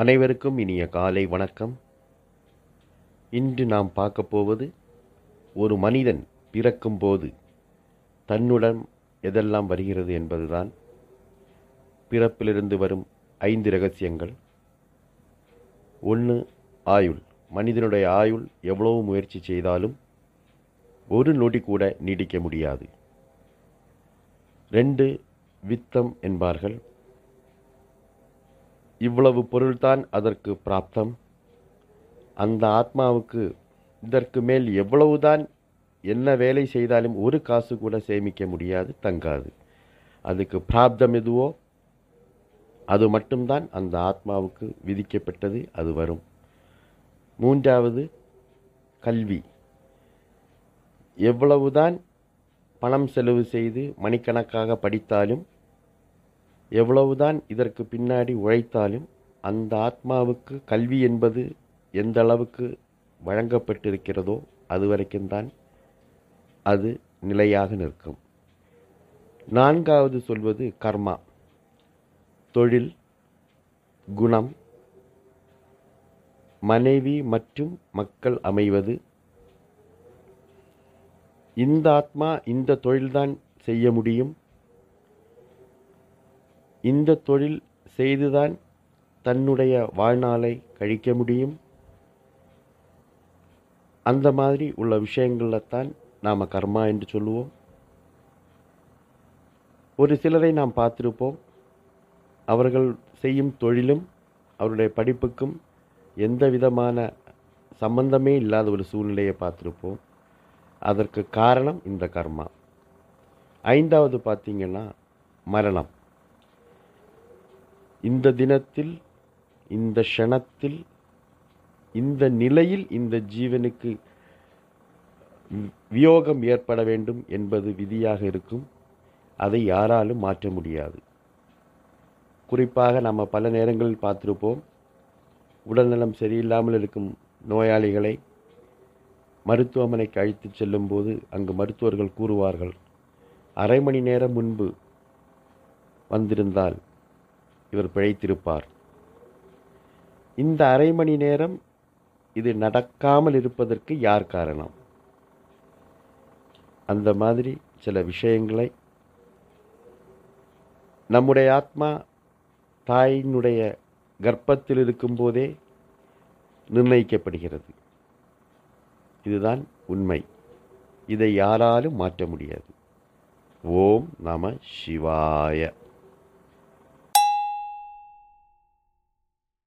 அனைவருக்கும் இனிய காலை வணக்கம். இன்று நாம் பார்க்க போவது ஒரு மனிதன் பிறக்கும்போது தன்னுடன் எதெல்லாம் வருகிறது என்பதுதான். பிறப்பிலிருந்து வரும் ஐந்து ரகசியங்கள் ஒன்று ஆயுள். மனிதனுடைய ஆயுள் எவ்வளவு முயற்சி செய்தாலும் ஒரு நொடி கூட நீடிக்க முடியாது. ரெண்டு வித்தம் என்பார்கள். இவ்வளவு பொருள்தான் அதற்கு பிராப்தம். அந்த ஆத்மாவுக்கு இதற்கு மேல் எவ்வளவுதான் என்ன வேலை செய்தாலும் ஒரு காசு கூட சேமிக்க முடியாது தங்காது. அதுக்கு பிராப்தம் எதுவோ அது மட்டும்தான் அந்த ஆத்மாவுக்கு விதிக்கப்பட்டது அது வரும். மூன்றாவது கல்வி. எவ்வளவுதான் பணம் செலவு செய்து மணிக்கணக்காக படித்தாலும் எவ்வளவுதான் இதற்கு பின்னாடி உழைத்தாலும் அந்த ஆத்மாவுக்கு கல்வி என்பது எந்த அளவுக்கு வழங்கப்பட்டிருக்கிறதோ அது வரைக்கும் தான் அது நிலையாக நிற்கும். நான்காவது சொல்வது கர்மா. தொழில் குணம் மனைவி மற்றும் மக்கள் அமைவது. இந்த ஆத்மா இந்த தொழில்தான் செய்ய முடியும். இந்த தொழில் செய்துதான் தன்னுடைய வாழ்நாளை கழிக்க முடியும். அந்த மாதிரி உள்ள விஷயங்களில் தான் நாம் கர்மா என்று சொல்லுவோம். ஒரு சிலரை நாம் பார்த்துருப்போம். அவர்கள் செய்யும் தொழிலும் அவருடைய படிப்புக்கும் எந்த விதமான சம்பந்தமே இல்லாத ஒரு சூழ்நிலையை பார்த்துருப்போம். அதற்கு காரணம் இந்த கர்மா. ஐந்தாவது பார்த்திங்கன்னா மரணம். இந்த தினத்தில் இந்த க்ஷணத்தில் இந்த நிலையில் இந்த ஜீவனுக்கு வியோகம் ஏற்பட வேண்டும் என்பது விதியாக இருக்கும். அதை யாராலும் மாற்ற முடியாது. குறிப்பாக நம்ம பல நேரங்களில் பார்த்துருப்போம். உடல்நலம் சரியில்லாமல் இருக்கும் நோயாளிகளை மருத்துவமனைக்கு அழைத்து செல்லும்போது அங்கு மருத்துவர்கள் கூறுவார்கள் அரை மணி நேரம் முன்பு வந்திருந்தால் இவர் பிழைத்திருப்பார். இந்த அரை மணி நேரம் இது நடக்காமல் இருப்பதற்கு யார் காரணம்? அந்த மாதிரி சில விஷயங்களை நம்முடைய ஆத்மா தாயினுடைய கர்ப்பத்தில் இருக்கும்போதே நிர்ணயிக்கப்படுகிறது. இதுதான் உண்மை. இதை யாராலும் மாற்ற முடியாது. ஓம் நம சிவாய.